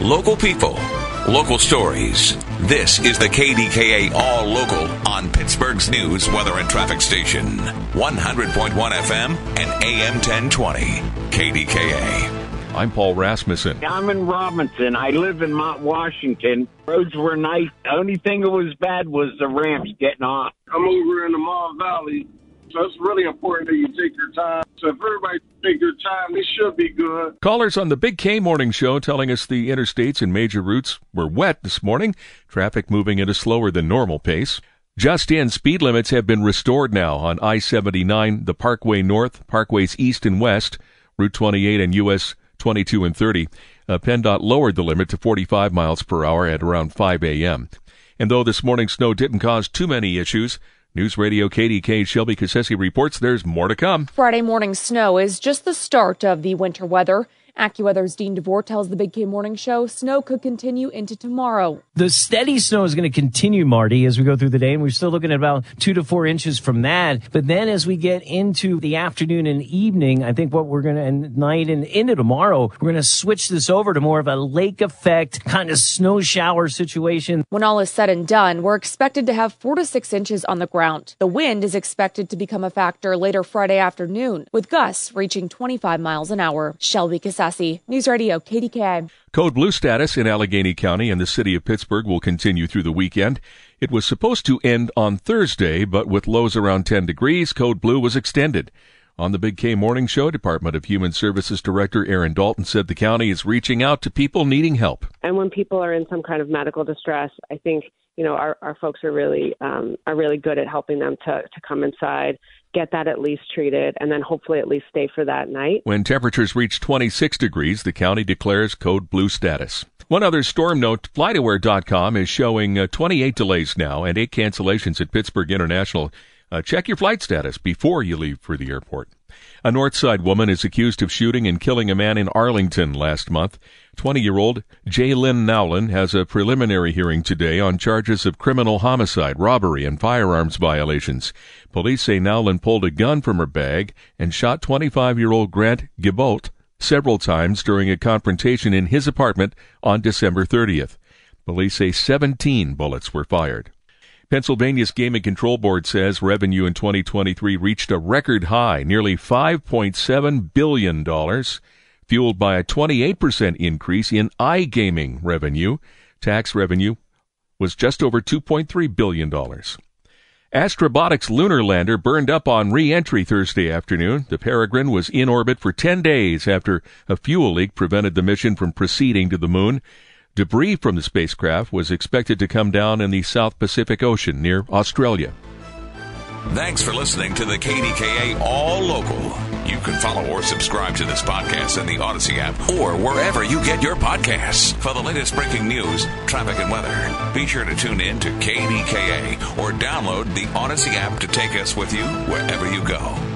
Local people, local stories. This is the KDKA All Local on Pittsburgh's news, weather, and traffic station. 100.1 FM and AM 1020. KDKA. I'm Paul Rasmussen. I'm in Robinson. I live in Mount Washington. Roads were nice. The only thing that was bad was the ramps getting off. I'm over in the Mon Valley. So it's really important that you take your time. So if everybody take their time, this should be good. Callers on the Big K Morning Show telling us the interstates and major routes were wet this morning. Traffic moving at a slower than normal pace. Just in, speed limits have been restored now on I 79, the Parkway North, Parkways East and West, Route 28, and US 22 and 30. Uh, PennDOT lowered the limit to 45 miles per hour at around 5 a.m. And though this morning's snow didn't cause too many issues, News Radio KDK Shelby Cassesse reports there's more to come. Friday morning snow is just the start of the winter weather. AccuWeather's Dean DeVore tells the Big K Morning Show snow could continue into tomorrow. The steady snow is going to continue, Marty, as we go through the day, and we're still looking at about two to four inches from that. But then as we get into the afternoon and evening, I think what we're going to, and night and into tomorrow, we're going to switch this over to more of a lake effect kind of snow shower situation. When all is said and done, we're expected to have four to six inches on the ground. The wind is expected to become a factor later Friday afternoon, with gusts reaching 25 miles an hour. Shelby Cassesse. News Radio. Code Blue status in Allegheny County and the city of Pittsburgh will continue through the weekend. It was supposed to end on Thursday, but with lows around 10 degrees, Code Blue was extended. On the Big K Morning Show, Department of Human Services Director Erin Dalton said the county is reaching out to people needing help. And when people are in some kind of medical distress, I think you know our, our folks are really um, are really good at helping them to to come inside get that at least treated, and then hopefully at least stay for that night. When temperatures reach 26 degrees, the county declares code blue status. One other storm note FlightAware.com is showing uh, 28 delays now and 8 cancellations at Pittsburgh International. Uh, check your flight status before you leave for the airport. A Northside woman is accused of shooting and killing a man in Arlington last month. 20 year old Jaylyn Nowlin has a preliminary hearing today on charges of criminal homicide, robbery, and firearms violations. Police say Nowlin pulled a gun from her bag and shot 25 year old Grant Gibault several times during a confrontation in his apartment on December 30th. Police say 17 bullets were fired. Pennsylvania's Gaming Control Board says revenue in 2023 reached a record high, nearly $5.7 billion, fueled by a 28% increase in iGaming revenue. Tax revenue was just over $2.3 billion. Astrobotic's lunar lander burned up on re-entry Thursday afternoon. The Peregrine was in orbit for 10 days after a fuel leak prevented the mission from proceeding to the moon. Debris from the spacecraft was expected to come down in the South Pacific Ocean near Australia. Thanks for listening to the KDKA All Local. You can follow or subscribe to this podcast in the Odyssey app or wherever you get your podcasts. For the latest breaking news, traffic, and weather, be sure to tune in to KDKA or download the Odyssey app to take us with you wherever you go.